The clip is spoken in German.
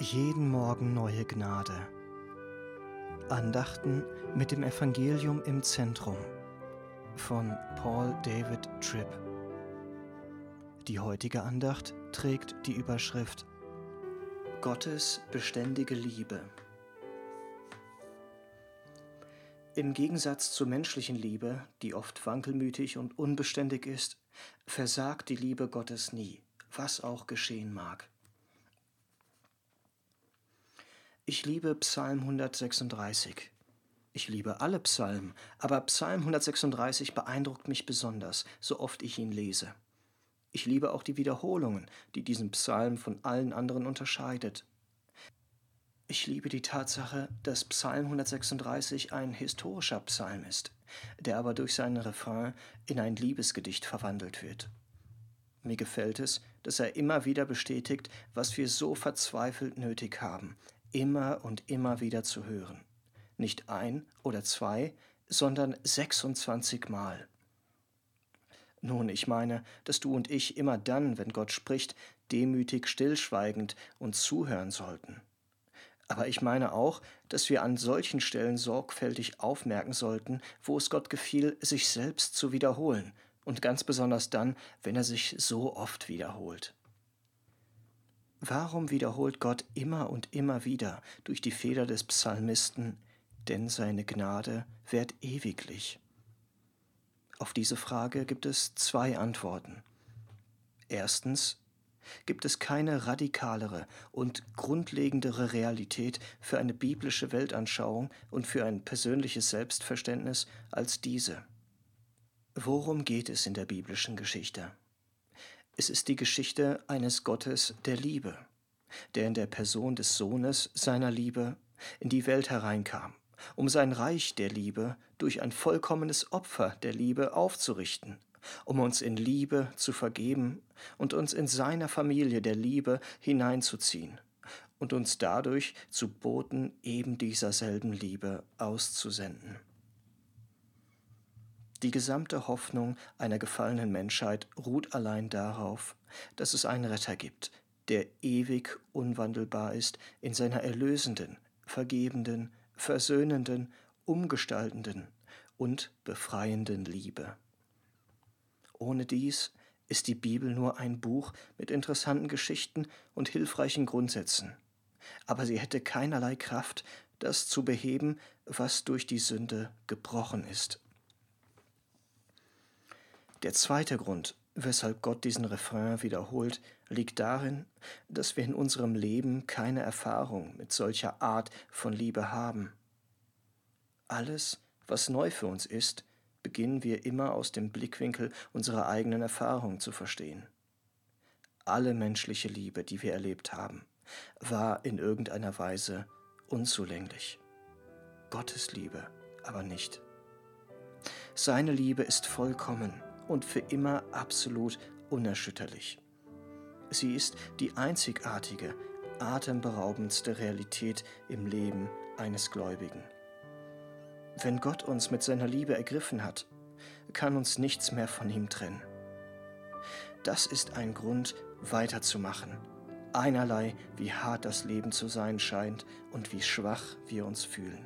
Jeden Morgen neue Gnade. Andachten mit dem Evangelium im Zentrum von Paul David Tripp. Die heutige Andacht trägt die Überschrift Gottes beständige Liebe. Im Gegensatz zur menschlichen Liebe, die oft wankelmütig und unbeständig ist, versagt die Liebe Gottes nie, was auch geschehen mag. Ich liebe Psalm 136. Ich liebe alle Psalmen, aber Psalm 136 beeindruckt mich besonders, so oft ich ihn lese. Ich liebe auch die Wiederholungen, die diesen Psalm von allen anderen unterscheidet. Ich liebe die Tatsache, dass Psalm 136 ein historischer Psalm ist, der aber durch seinen Refrain in ein Liebesgedicht verwandelt wird. Mir gefällt es, dass er immer wieder bestätigt, was wir so verzweifelt nötig haben, immer und immer wieder zu hören. Nicht ein oder zwei, sondern 26 Mal. Nun, ich meine, dass du und ich immer dann, wenn Gott spricht, demütig stillschweigend und zuhören sollten. Aber ich meine auch, dass wir an solchen Stellen sorgfältig aufmerken sollten, wo es Gott gefiel, sich selbst zu wiederholen, und ganz besonders dann, wenn er sich so oft wiederholt. Warum wiederholt Gott immer und immer wieder durch die Feder des Psalmisten, denn seine Gnade währt ewiglich? Auf diese Frage gibt es zwei Antworten. Erstens gibt es keine radikalere und grundlegendere Realität für eine biblische Weltanschauung und für ein persönliches Selbstverständnis als diese. Worum geht es in der biblischen Geschichte? Es ist die Geschichte eines Gottes der Liebe, der in der Person des Sohnes seiner Liebe in die Welt hereinkam, um sein Reich der Liebe durch ein vollkommenes Opfer der Liebe aufzurichten, um uns in Liebe zu vergeben und uns in seiner Familie der Liebe hineinzuziehen und uns dadurch zu Boten eben dieser selben Liebe auszusenden. Die gesamte Hoffnung einer gefallenen Menschheit ruht allein darauf, dass es einen Retter gibt, der ewig unwandelbar ist in seiner erlösenden, vergebenden, versöhnenden, umgestaltenden und befreienden Liebe. Ohne dies ist die Bibel nur ein Buch mit interessanten Geschichten und hilfreichen Grundsätzen, aber sie hätte keinerlei Kraft, das zu beheben, was durch die Sünde gebrochen ist. Der zweite Grund, weshalb Gott diesen Refrain wiederholt, liegt darin, dass wir in unserem Leben keine Erfahrung mit solcher Art von Liebe haben. Alles, was neu für uns ist, beginnen wir immer aus dem Blickwinkel unserer eigenen Erfahrung zu verstehen. Alle menschliche Liebe, die wir erlebt haben, war in irgendeiner Weise unzulänglich. Gottes Liebe aber nicht. Seine Liebe ist vollkommen und für immer absolut unerschütterlich. Sie ist die einzigartige, atemberaubendste Realität im Leben eines Gläubigen. Wenn Gott uns mit seiner Liebe ergriffen hat, kann uns nichts mehr von ihm trennen. Das ist ein Grund, weiterzumachen, einerlei, wie hart das Leben zu sein scheint und wie schwach wir uns fühlen.